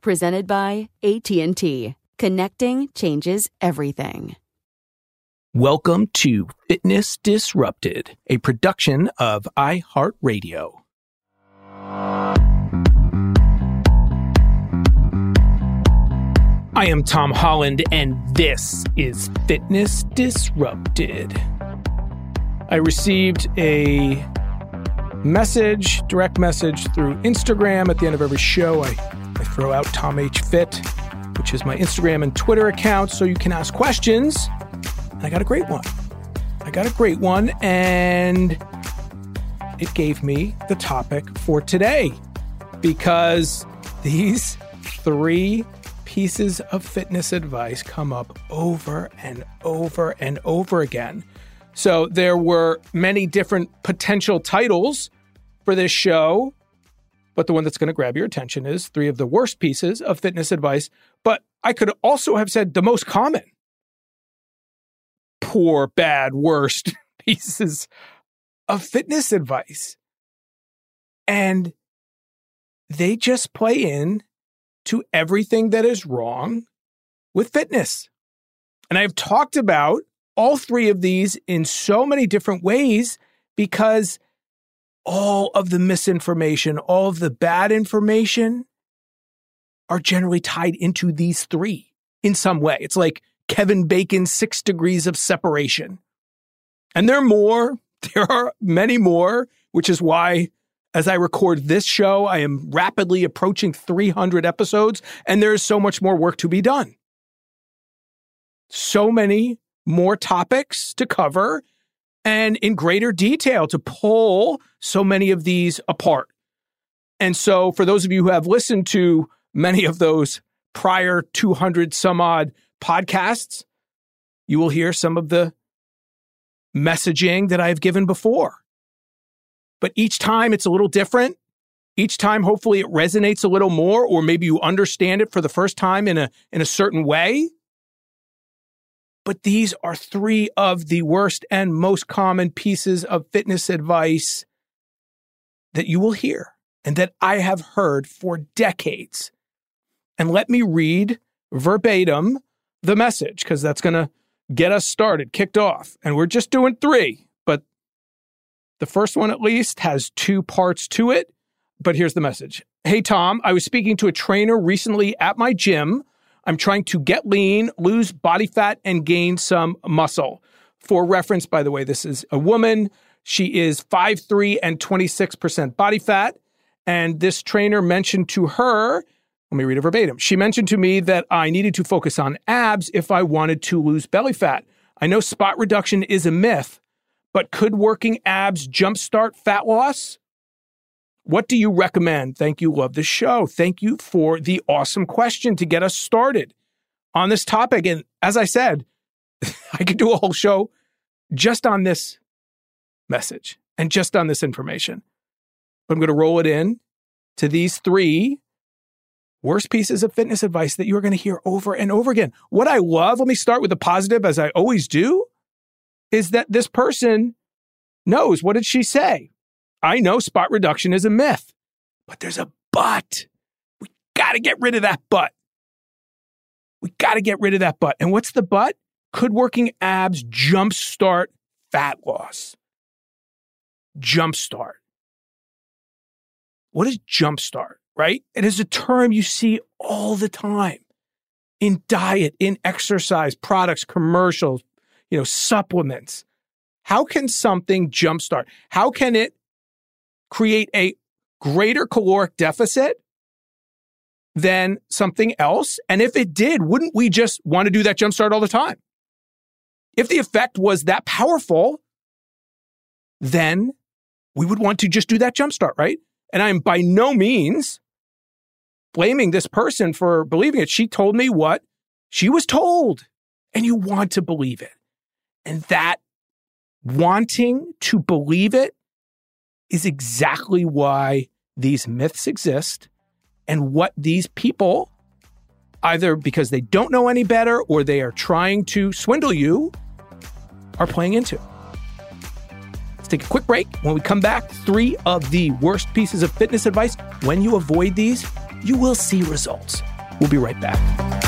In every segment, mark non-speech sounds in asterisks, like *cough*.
presented by AT&T. Connecting changes everything. Welcome to Fitness Disrupted, a production of iHeartRadio. I am Tom Holland, and this is Fitness Disrupted. I received a message, direct message through Instagram at the end of every show. I throw out Tom H. Fit, which is my Instagram and Twitter account, so you can ask questions. And I got a great one. I got a great one, and it gave me the topic for today because these three pieces of fitness advice come up over and over and over again. So there were many different potential titles for this show. But the one that's going to grab your attention is three of the worst pieces of fitness advice. But I could also have said the most common poor, bad, worst *laughs* pieces of fitness advice. And they just play in to everything that is wrong with fitness. And I've talked about all three of these in so many different ways because all of the misinformation, all of the bad information are generally tied into these three in some way. It's like Kevin Bacon's six degrees of separation. And there are more, *laughs* there are many more, which is why as I record this show, I am rapidly approaching 300 episodes, and there is so much more work to be done. So many more topics to cover and in greater detail to pull so many of these apart. And so, for those of you who have listened to many of those prior 200 some odd podcasts, you will hear some of the messaging that I've given before. But each time it's a little different. Each time, hopefully, it resonates a little more, or maybe you understand it for the first time in a, in a certain way. But these are three of the worst and most common pieces of fitness advice that you will hear and that I have heard for decades. And let me read verbatim the message because that's going to get us started, kicked off. And we're just doing three, but the first one at least has two parts to it. But here's the message Hey, Tom, I was speaking to a trainer recently at my gym I'm trying to get lean, lose body fat, and gain some muscle. For reference, by the way, this is a woman. She is 5'3 and 26% body fat. And this trainer mentioned to her Let me read it verbatim. She mentioned to me that I needed to focus on abs if I wanted to lose belly fat. I know spot reduction is a myth, but could working abs jumpstart fat loss? What do you recommend? Thank you. Love the show. Thank you for the awesome question to get us started on this topic. And as I said, *laughs* I could do a whole show just on this message and just on this information. But I'm going to roll it in to these three worst pieces of fitness advice that you're going to hear over and over again. What I love, let me start with the positive as I always do, is that this person knows what did she say? I know spot reduction is a myth, but there's a but. We got to get rid of that but. We got to get rid of that but. And what's the but? Could working abs jumpstart fat loss? Jumpstart. What is jumpstart? right? It is a term you see all the time in diet, in exercise, products, commercials, you know, supplements. How can something jumpstart? How can it create a greater caloric deficit than something else? And if it did, wouldn't we just want to do that jumpstart all the time? If the effect was that powerful, then we would want to just do that jumpstart, right? And I'm by no means blaming this person for believing it. She told me what she was told, and you want to believe it. And that wanting to believe it is exactly why these myths exist and what these people, either because they don't know any better or they are trying to swindle you, are playing into. Let's take a quick break. When we come back, three of the worst pieces of fitness advice. When you avoid these, you will see results. We'll be right back.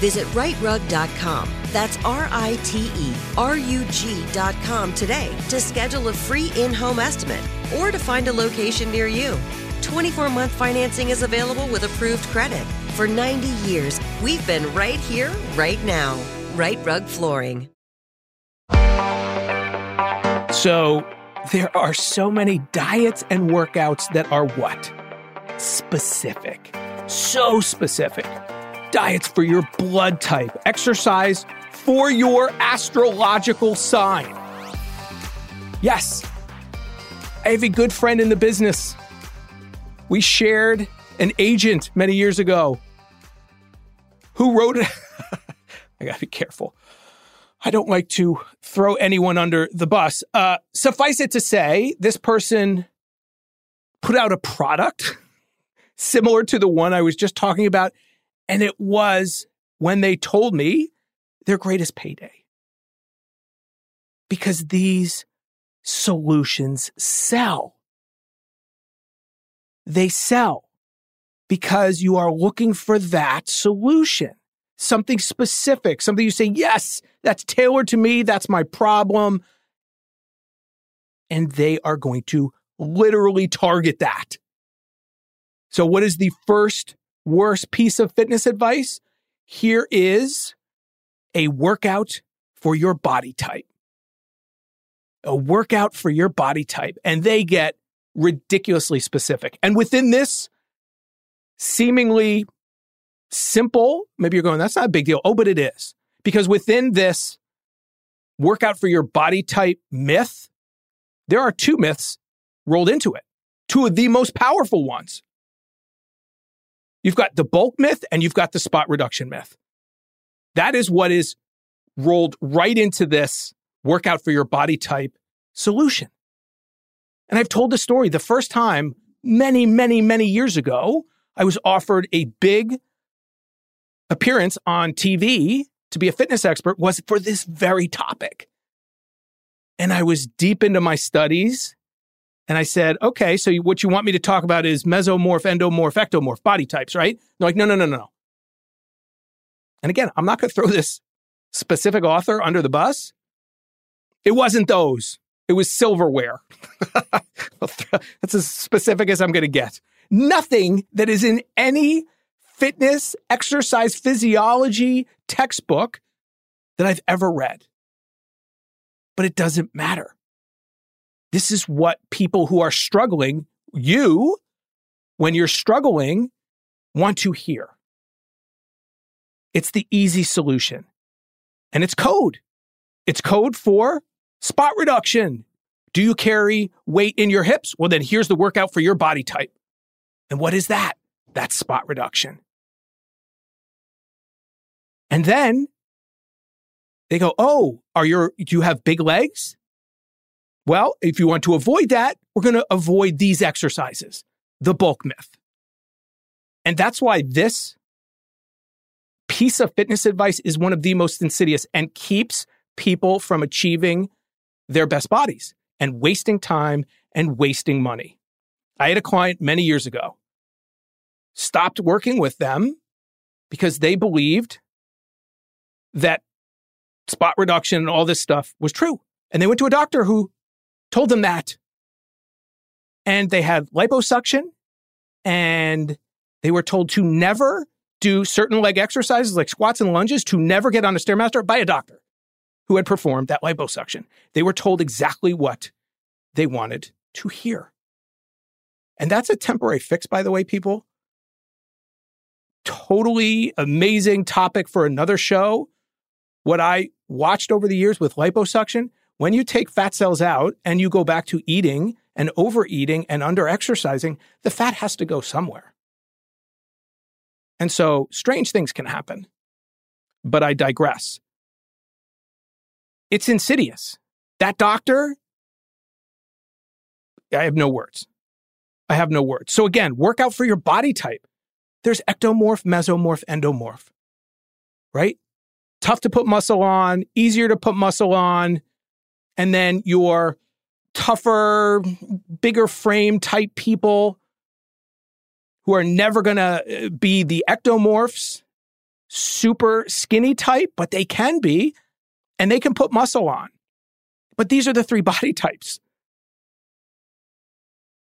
Visit riterug.com. That's R I T E R U G.com today to schedule a free in home estimate or to find a location near you. 24 month financing is available with approved credit. For 90 years, we've been right here, right now. Rite Rug Flooring. So there are so many diets and workouts that are what? Specific. So specific. Diets for your blood type, exercise for your astrological sign. Yes, I have a good friend in the business. We shared an agent many years ago who wrote it. *laughs* I got to be careful. I don't like to throw anyone under the bus. Uh, suffice it to say, this person put out a product *laughs* similar to the one I was just talking about. And it was when they told me their greatest payday. Because these solutions sell. They sell because you are looking for that solution, something specific, something you say, yes, that's tailored to me, that's my problem. And they are going to literally target that. So, what is the first worst piece of fitness advice? Here is a workout for your body type. A workout for your body type. And they get ridiculously specific. And within this seemingly simple, maybe you're going, that's not a big deal. Oh, but it is. Because within this workout for your body type myth, there are two myths rolled into it, two of the most powerful ones. You've got the bulk myth and you've got the spot reduction myth. That is what is rolled right into this workout for your body type solution. And I've told the story the first time many, many, many years ago, I was offered a big appearance on TV to be a fitness expert was for this very topic. And I was deep into my studies and I said, okay, so what you want me to talk about is mesomorph, endomorph, ectomorph, body types, right? They're like, no, no, no, no. No. And again, I'm not going to throw this specific author under the bus. It wasn't those. It was silverware. *laughs* That's as specific as I'm going to get. Nothing that is in any fitness, exercise, physiology textbook that I've ever read. But it doesn't matter this is what people who are struggling, you, when you're struggling, want to hear. It's the easy solution. And it's code. It's code for spot reduction. Do you carry weight in your hips? Well, then here's the workout for your body type. And what is that? That's spot reduction. And then they go, Oh, are your, do you have big legs? Well, if you want to avoid that, we're going to avoid these exercises, the bulk myth. And that's why this piece of fitness advice is one of the most insidious and keeps people from achieving their best bodies and wasting time and wasting money. I had a client many years ago, stopped working with them because they believed that spot reduction and all this stuff was true. And they went to a doctor who told them that. And they had liposuction and they were told to never do certain leg exercises like squats and lunges, to never get on a Stairmaster by a doctor who had performed that liposuction. They were told exactly what they wanted to hear. And that's a temporary fix, by the way, people. Totally amazing topic for another show. What I watched over the years with liposuction when you take fat cells out and you go back to eating and overeating and under exercising, the fat has to go somewhere. And so strange things can happen. But I digress. It's insidious. That doctor, I have no words. I have no words. So again, work out for your body type. There's ectomorph, mesomorph, endomorph, right? Tough to put muscle on, easier to put muscle on, and then your tougher, bigger frame type people who are never going to uh, be the ectomorphs, super skinny type, but they can be, and they can put muscle on. But these are the three *laughs* body types,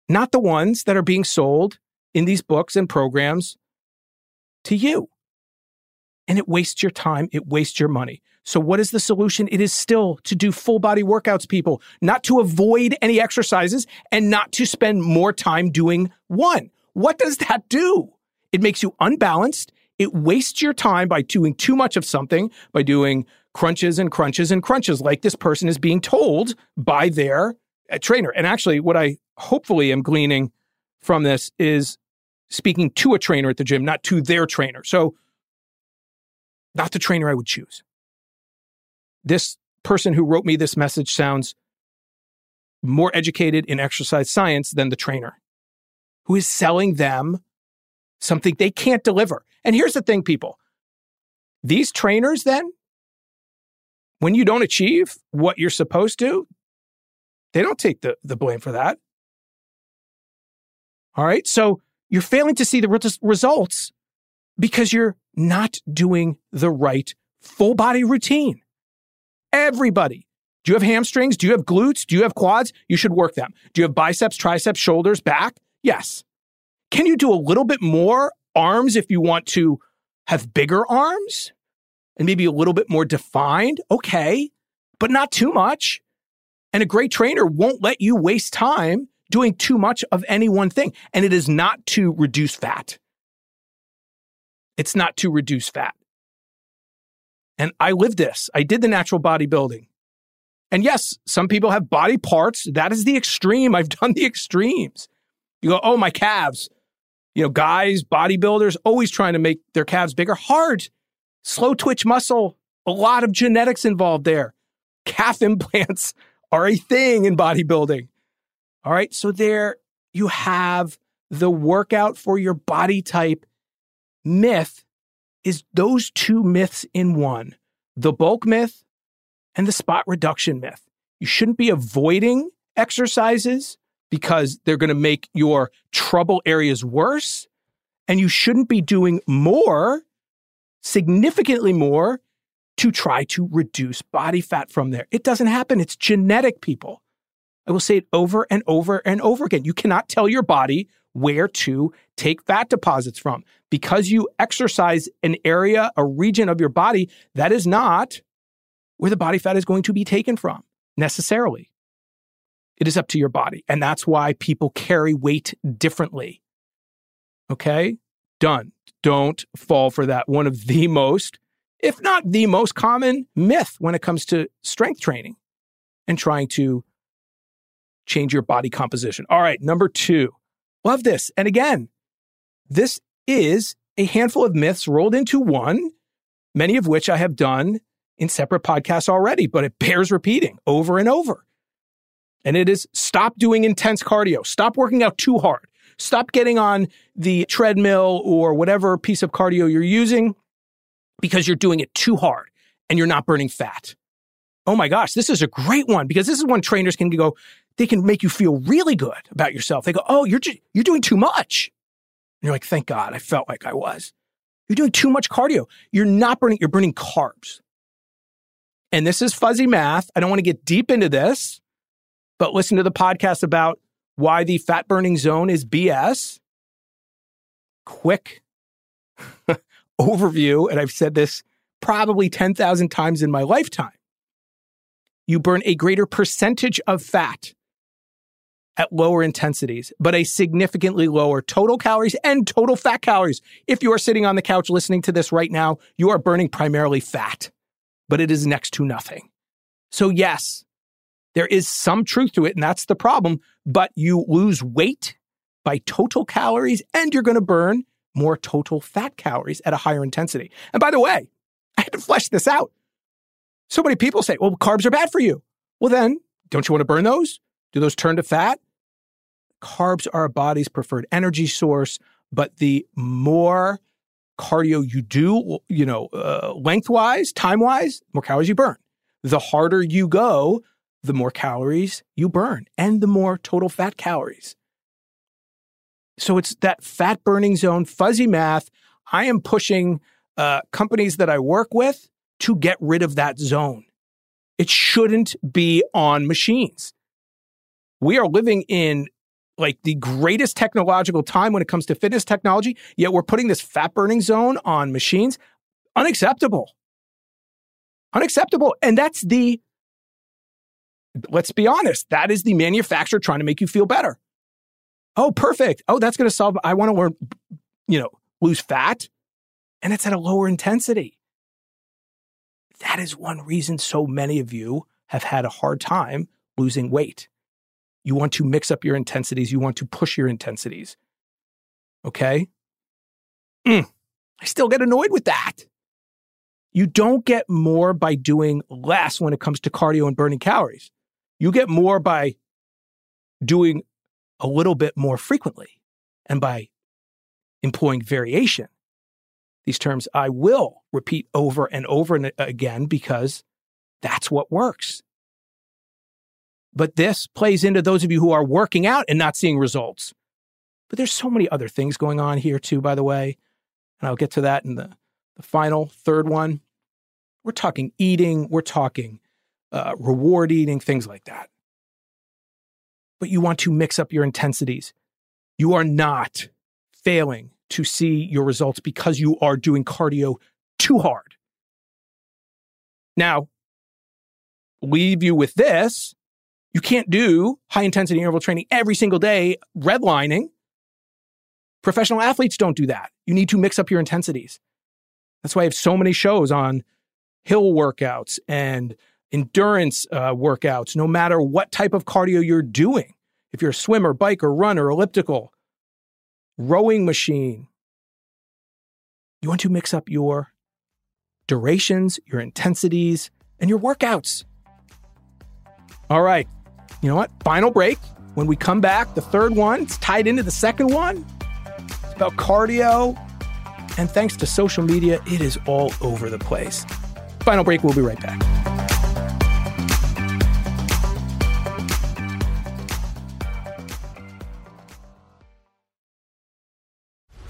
not the ones that are being sold in these books and programs to you. And it wastes your time, it wastes your money. So, what is the solution? It is still to do full body workouts, people, not to avoid any exercises and not to spend more time doing one. What does that do? It makes you unbalanced. It wastes your time by doing too much of something, by doing crunches and crunches and crunches, like this person is being told by their uh, trainer. And actually, what I hopefully am gleaning from this is speaking to a trainer at the gym, not to their trainer. So, not the trainer I would choose. This person who wrote me this message sounds more educated in exercise science than the trainer who is selling them something they can't deliver. And here's the thing, people these trainers, then, when you don't achieve what you're supposed to, they don't take the, the blame for that. All right. So you're failing to see the re- results because you're not doing the right full body routine. Everybody. Do you have hamstrings? Do you have glutes? Do you have quads? You should work them. Do you have biceps, triceps, shoulders, back? Yes. Can you do a little bit more arms if you want to have bigger arms and maybe a little bit more defined? Okay, but not too much. And a great trainer won't let you waste time doing too much of any one thing. And it is not to reduce fat. It's not to reduce fat. And I lived this. I did the natural bodybuilding. And yes, some people have body parts. That is the extreme. *laughs* I've done the extremes. You go, oh, my calves. You know, guys, bodybuilders, always trying to make their calves bigger. Hard, slow twitch muscle, a lot of genetics involved there. Calf *laughs* implants are a thing in bodybuilding. All right. So there you have the workout for your body type myth is those two myths in one the bulk myth and the spot reduction myth. You shouldn't be avoiding exercises because they're going to make your trouble areas worse. And you shouldn't be doing more, significantly more, to try to reduce body fat from there. It doesn't happen. It's genetic, people. I will say it over and over and over again. You cannot tell your body where to take fat deposits from because you exercise an area, a region of your body that is not where the body fat is going to be taken from necessarily. It is up to your body. And that's why people carry weight differently. Okay? Done. Don't fall for that. One of the most, if not the most common myth when it comes to strength training and trying to change your body composition. All right, number two. Love this. And again, this is a handful of myths rolled into one, many of which I have done in separate podcasts already, but it bears repeating over and over. And it is stop doing intense cardio. Stop working out too hard. Stop getting on the treadmill or whatever piece of cardio you're using because you're doing it too hard and you're not burning fat. Oh my gosh, this is a great one because this is when trainers can go, they can make you feel really good about yourself. They go, "Oh, you're you're doing too much." And you're like, "Thank God, I felt like I was." You're doing too much cardio. You're not burning, you're burning carbs. And this is fuzzy math. I don't want to get deep into this but listen to the podcast about why the fat burning zone is BS. Quick *laughs* overview, and I've said this probably 10,000 times in my lifetime. You burn a greater percentage of fat at lower intensities, but a significantly lower total calories and total fat calories. If you are sitting on the couch listening to this right now, you are burning primarily fat, but it is next to nothing. So, yes, there is some truth to it, and that's the problem. But you lose weight by total calories, and you're going to burn more total fat calories at a higher intensity. And by the way, I had to flesh this out. So many people say, well, carbs are bad for you. Well, then, don't you want to burn those? Do those turn to fat? Carbs are a body's preferred energy source, but the more cardio you do, you know, uh, lengthwise, time wise, more calories you burn. The harder you go, the more calories you burn and the more total fat calories. So it's that fat burning zone, fuzzy math. I am pushing uh, companies that I work with to get rid of that zone. It shouldn't be on machines. We are living in like the greatest technological time when it comes to fitness technology, yet we're putting this fat burning zone on machines. Unacceptable. Unacceptable. And that's the let's be honest, that is the manufacturer trying to make you feel better. Oh, perfect. Oh, that's going to solve. I want to learn, you know, lose fat, and it's at a lower intensity. That is one reason so many of you have had a hard time losing weight. You want to mix up your intensities. You want to push your intensities. Okay? Mm, I still get annoyed with that. You don't get more by doing less when it comes to cardio and burning calories. You get more by doing a little bit more frequently and by employing variation. These terms I will repeat over and over again because that's what works. But this plays into those of you who are working out and not seeing results. But there's so many other things going on here too, by the way. And I'll get to that in the, the final third one. We're talking eating, we're talking uh, reward eating, things like that. But you want to mix up your intensities. You are not failing to see your results because you are doing cardio too hard. Now, leave you with this. You can't do high intensity interval training every single day, redlining. Professional athletes don't do that. You need to mix up your intensities. That's why I have so many shows on hill workouts and endurance uh, workouts, no matter what type of cardio you're doing. If you're a swimmer, biker, runner, elliptical, rowing machine, you want to mix up your durations, your intensities, and your workouts. All right. You know what? Final break. When we come back, the third one, it's tied into the second one. It's about cardio. And thanks to social media, it is all over the place. Final break. We'll be right back.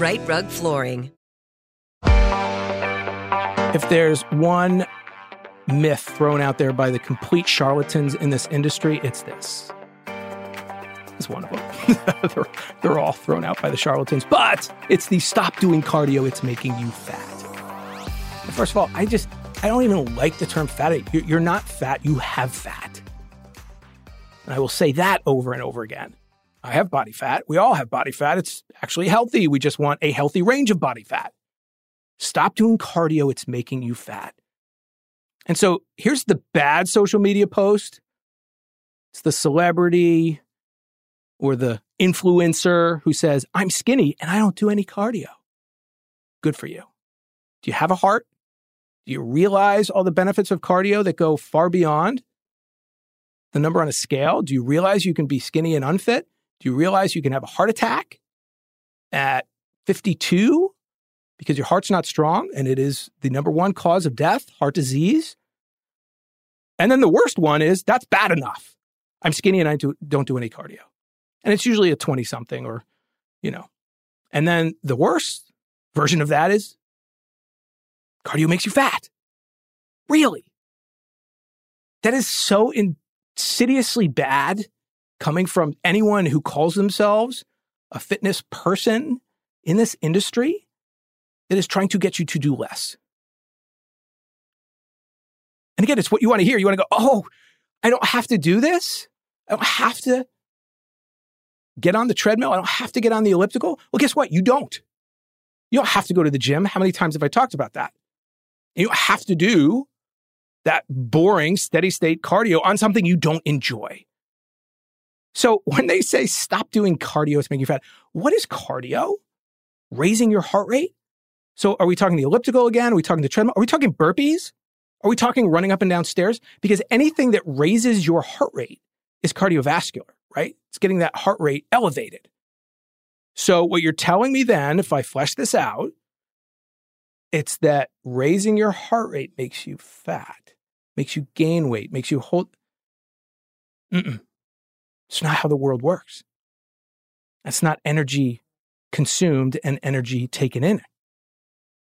Rite Rug Flooring. If there's one myth thrown out there by the complete charlatans in this industry, it's this. It's one of them. *laughs* they're, they're all thrown out by the charlatans, but it's the stop doing cardio, it's making you fat. First of all, I just, I don't even like the term fat. You're not fat, you have fat. And I will say that over and over again. I have body fat. We all have body fat. It's actually healthy. We just want a healthy range of body fat. Stop doing cardio. It's making you fat. And so here's the bad social media post it's the celebrity or the influencer who says, I'm skinny and I don't do any cardio. Good for you. Do you have a heart? Do you realize all the benefits of cardio that go far beyond the number on a scale? Do you realize you can be skinny and unfit? Do you realize you can have a heart attack at 52 because your heart's not strong and it is the number one cause of death, heart disease? And then the worst one is that's bad enough. I'm skinny and I do, don't do any cardio. And it's usually a 20 something or, you know. And then the worst version of that is cardio makes you fat. Really? That is so insidiously bad coming from anyone who calls themselves a fitness person in this industry that is trying to get you to do less. And again, it's what you want to hear. You want to go, oh, I don't have to do this. I don't have to get on the treadmill. I don't have to get on the elliptical. Well, guess what? You don't. You don't have to go to the gym. How many times have I talked about that? You don't have to do that boring steady state cardio on something you don't enjoy. So *laughs* when they say stop doing cardio to make you fat, what is cardio? Raising your heart rate? So are we talking the elliptical again? Are we talking the treadmill? Are we talking burpees? Are we talking running up and down stairs? Because anything that raises your heart rate is cardiovascular, right? It's getting that heart rate elevated. So what you're telling me then, if I flesh this out, it's that raising your heart rate makes you fat, makes you gain weight, makes you hold. Mm-mm. It's not how the world works. That's not energy consumed and energy taken in.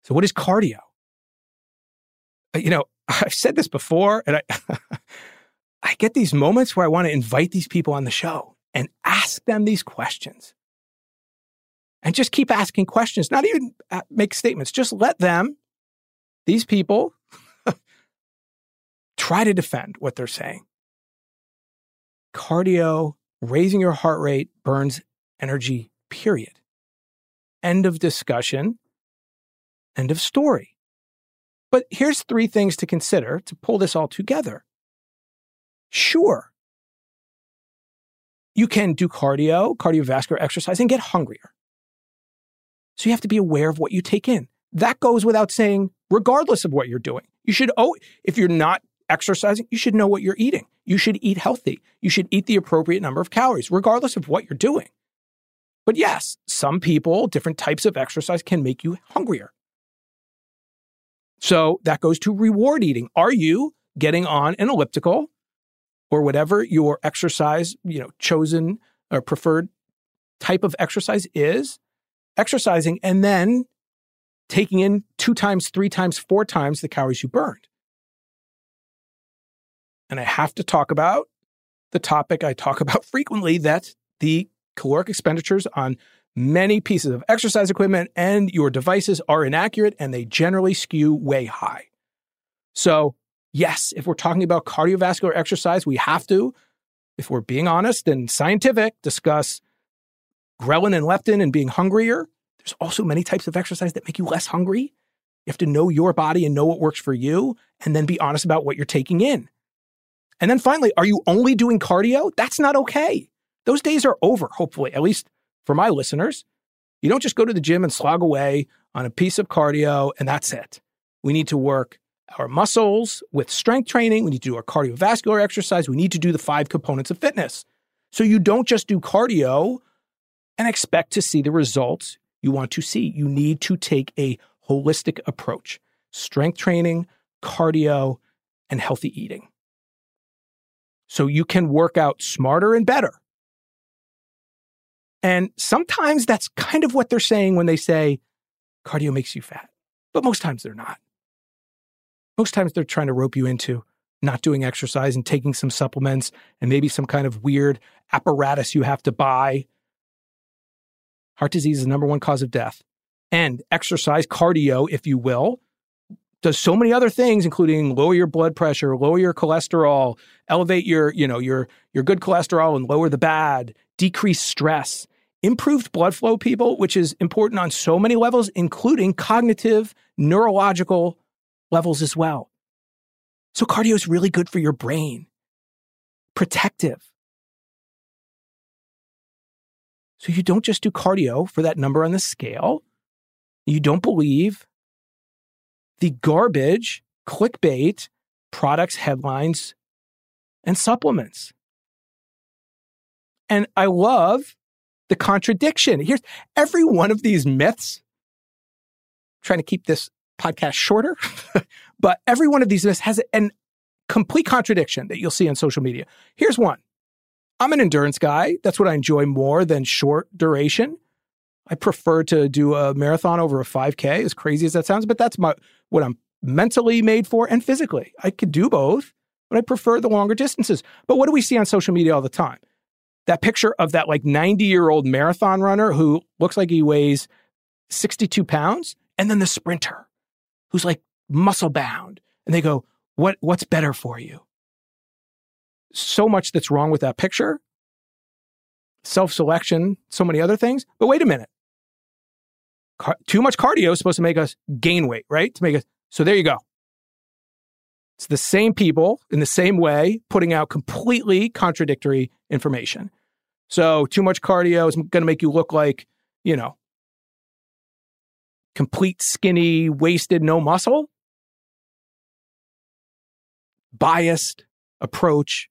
So, what is cardio? Uh, you know, *laughs* I've said this before, and I, *laughs* I get these moments where I want to invite these people on the show and ask them these questions and just keep asking questions, not even uh, make statements. Just let them, these people, *laughs* try to defend what they're saying. Cardio, raising your heart rate burns energy, period. End of discussion. End of story. But here's three things to consider to pull this all together. Sure, you can do cardio, cardiovascular exercise, and get hungrier. So you have to be aware of what you take in. That goes without saying, regardless of what you're doing. You should, oh, if you're not exercising, you should know what you're eating. You should eat healthy. You should eat the appropriate number of calories, regardless of what you're doing. But yes, some people, different types of exercise can make you hungrier. So that goes to reward eating. Are you getting on an elliptical or whatever your exercise, you know, chosen or preferred type of exercise is? exercising and then taking in two times, three times, four times the calories you burned. And I have to talk about the topic I talk *laughs* about frequently that the caloric expenditures on many pieces of exercise equipment and your devices are inaccurate and they generally skew way high. So, yes, if we're talking about cardiovascular exercise, we have to, if we're being honest and scientific, discuss ghrelin and leptin and being hungrier. There's also many types of exercise that make you less hungry. You have to know your body and know what works for you, and then be honest about what you're taking in. And then finally, are you only doing cardio? That's not okay. Those days are over, hopefully, at least for my listeners. You don't just go to the gym and slog away on a piece of cardio and that's it. We need to work our muscles with strength training. We need to do our cardiovascular exercise. We need to do the five components of fitness. So you don't just do cardio and expect to see the results you want to see. You need to take a holistic approach strength training, cardio, and healthy eating. So you can work out smarter and better. And sometimes that's kind of what they're saying when they say cardio makes you fat, but most times they're not. Most times they're trying to rope you into not doing exercise and taking some supplements and maybe some kind of weird apparatus you have to buy Heart disease is the number one cause of death. And exercise, cardio, if you will, does so many other things, including lower your blood pressure, lower your cholesterol, elevate your, you know, your your good cholesterol and lower the bad, decrease stress, improved blood flow, people, which is important on so many levels, including cognitive, neurological levels as well. So cardio is really good for your brain, protective. So you don't just do cardio for that number on the scale. You don't believe the garbage, clickbait, products, headlines, and supplements. And I love the contradiction. Here's every one of these myths. trying to keep this podcast shorter, *laughs* but every one of these myths has a complete contradiction that you'll see on social media. Here's one. I'm an endurance guy. That's what I enjoy more than short duration. I prefer to do a marathon over a 5K, as crazy as that sounds, but that's my what I'm mentally made for and physically. I could do both, but I prefer the longer distances. But what do we see on social media all the time? That picture of that like 90 year old marathon runner who looks like he weighs 62 pounds, and then the sprinter who's like muscle bound. And they go, what, What's better for you? So much that's wrong with that picture self selection, so many other things. But wait a minute. Car- too much cardio is supposed to make us gain weight, right? To make us. So there you go. It's the same people in the same way putting out completely contradictory information. So too much cardio is going to make you look like, you know, complete skinny, wasted, no muscle. Biased approach,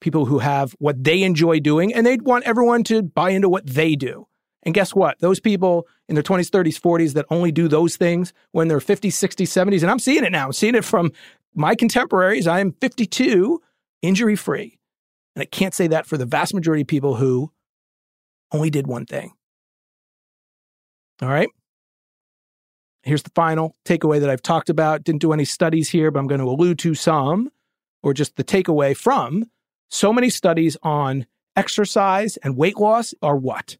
people who have what they enjoy doing, and they'd want everyone to buy into what they do. And guess what? Those people in their 20s, 30s, 40s that only do those things when they're 50s, 60s, 70s, and I'm seeing it now. I'm seeing it from my contemporaries. I am 52, injury free. And I can't say that for the vast majority of people who only did one thing. All right. Here's the final takeaway that I've talked about. Didn't do any studies here, but I'm going to allude to some, or just the takeaway from so many studies on exercise and weight loss are what?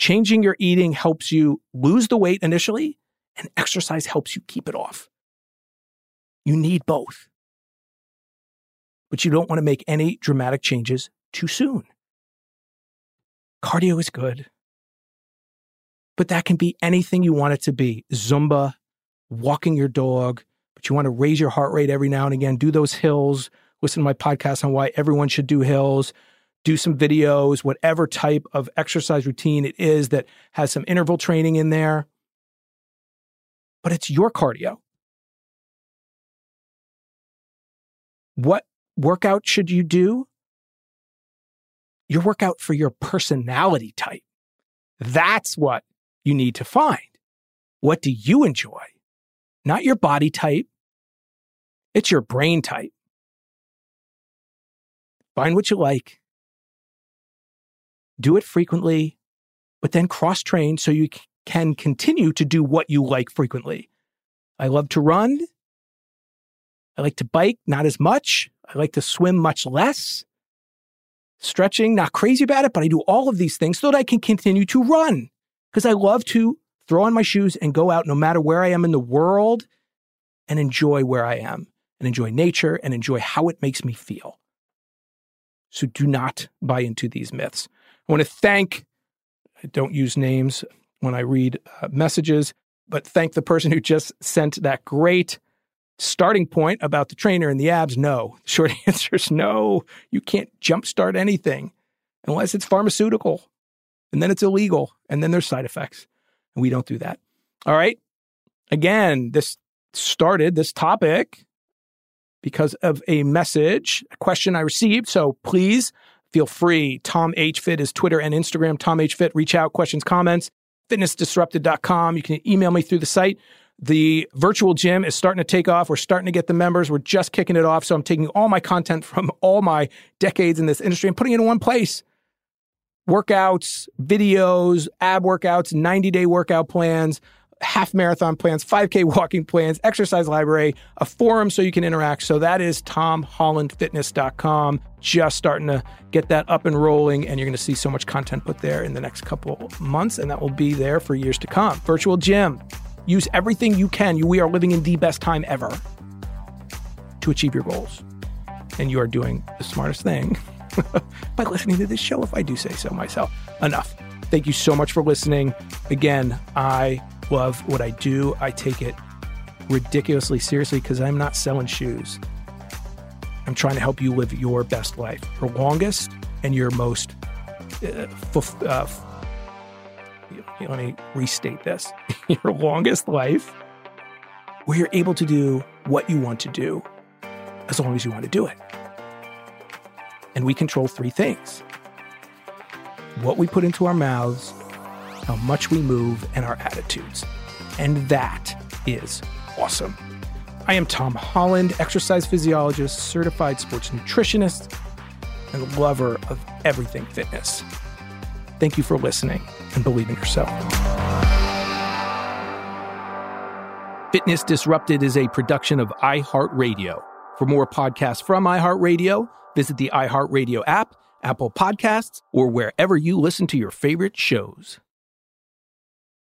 Changing your eating helps you lose the weight initially, and exercise helps you keep it off. You need both. But you don't want to make any dramatic changes too soon. Cardio is good, but that can be anything you want it to be Zumba, walking your dog, but you want to raise your heart rate every now and again, do those hills, listen to my podcast on why everyone should do hills, do some videos, whatever type of exercise routine it is that has some interval training in there. But it's your cardio. What workout should you do? Your workout for your personality type. That's what you need to find. What do you enjoy? Not your body type. It's your brain type. Find what you like. Do it frequently, but then cross train so you can continue to do what you like frequently. I love to run. I like to bike, not as much. I like to swim much less. Stretching, not crazy about it, but I do all of these things so that I can continue to run because I love to throw on my shoes and go out no matter where I am in the world and enjoy where I am and enjoy nature and enjoy how it makes me feel. So do not buy into these myths. I want to thank, I don't use names when I read uh, messages, but thank the person who just sent that great starting point about the trainer and the abs? No. Short *laughs* answer is no. You can't jumpstart anything unless it's pharmaceutical. And then it's illegal. And then there's side effects. And we don't do that. All right. Again, this started this topic because of a message, a question I received. So please feel free. Tom H. Fit is Twitter and Instagram. Tom H. Fit, reach out, questions, comments. Fitnessdisrupted.com. You can email me through the site. The virtual gym is starting to take off. We're starting to get the members. We're just kicking it off. So I'm taking all my content from all my decades in this industry and putting it in one place. Workouts, videos, ab workouts, 90 day workout plans, half marathon plans, 5K walking plans, exercise library, a forum so you can interact. So that is tomhollandfitness.com. Just starting to get that up and rolling, and you're going to see so much content put there in the next couple months, and that will be there for years to come. Virtual gym. Use everything you can. We are living in the best time ever to achieve your goals. And you are doing the smartest thing *laughs* by listening to this show, if I do say so myself. Enough. Thank you so much for listening. Again, I love what I do. I take it ridiculously seriously because I'm not selling shoes. I'm trying to help you live your best life, your longest and your most uh, f- uh, let me restate this *laughs* your longest life where you're able to do what you want to do as long as you want to do it. And we control three things what we put into our mouths, how much we move, and our attitudes. And that is awesome. I am Tom Holland, exercise physiologist, certified sports nutritionist, and lover of everything fitness. Thank you for listening and believe in yourself. Fitness Disrupted is a production of iHeartRadio. For more podcasts from iHeartRadio, visit the iHeartRadio app, Apple Podcasts, or wherever you listen to your favorite shows.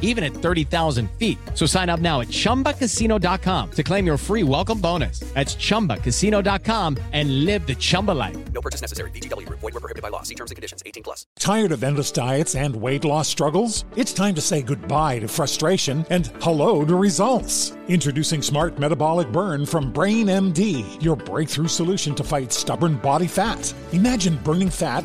even at 30,000 feet. So sign up now at chumbacasino.com to claim your free welcome bonus. That's chumbacasino.com and live the Chumba life. No purchase necessary. VGW, void, were prohibited by law. See terms and conditions 18 plus. Tired of endless diets and weight loss struggles? It's time to say goodbye to frustration and hello to results. Introducing Smart Metabolic Burn from Brain MD, your breakthrough solution to fight stubborn body fat. Imagine burning fat,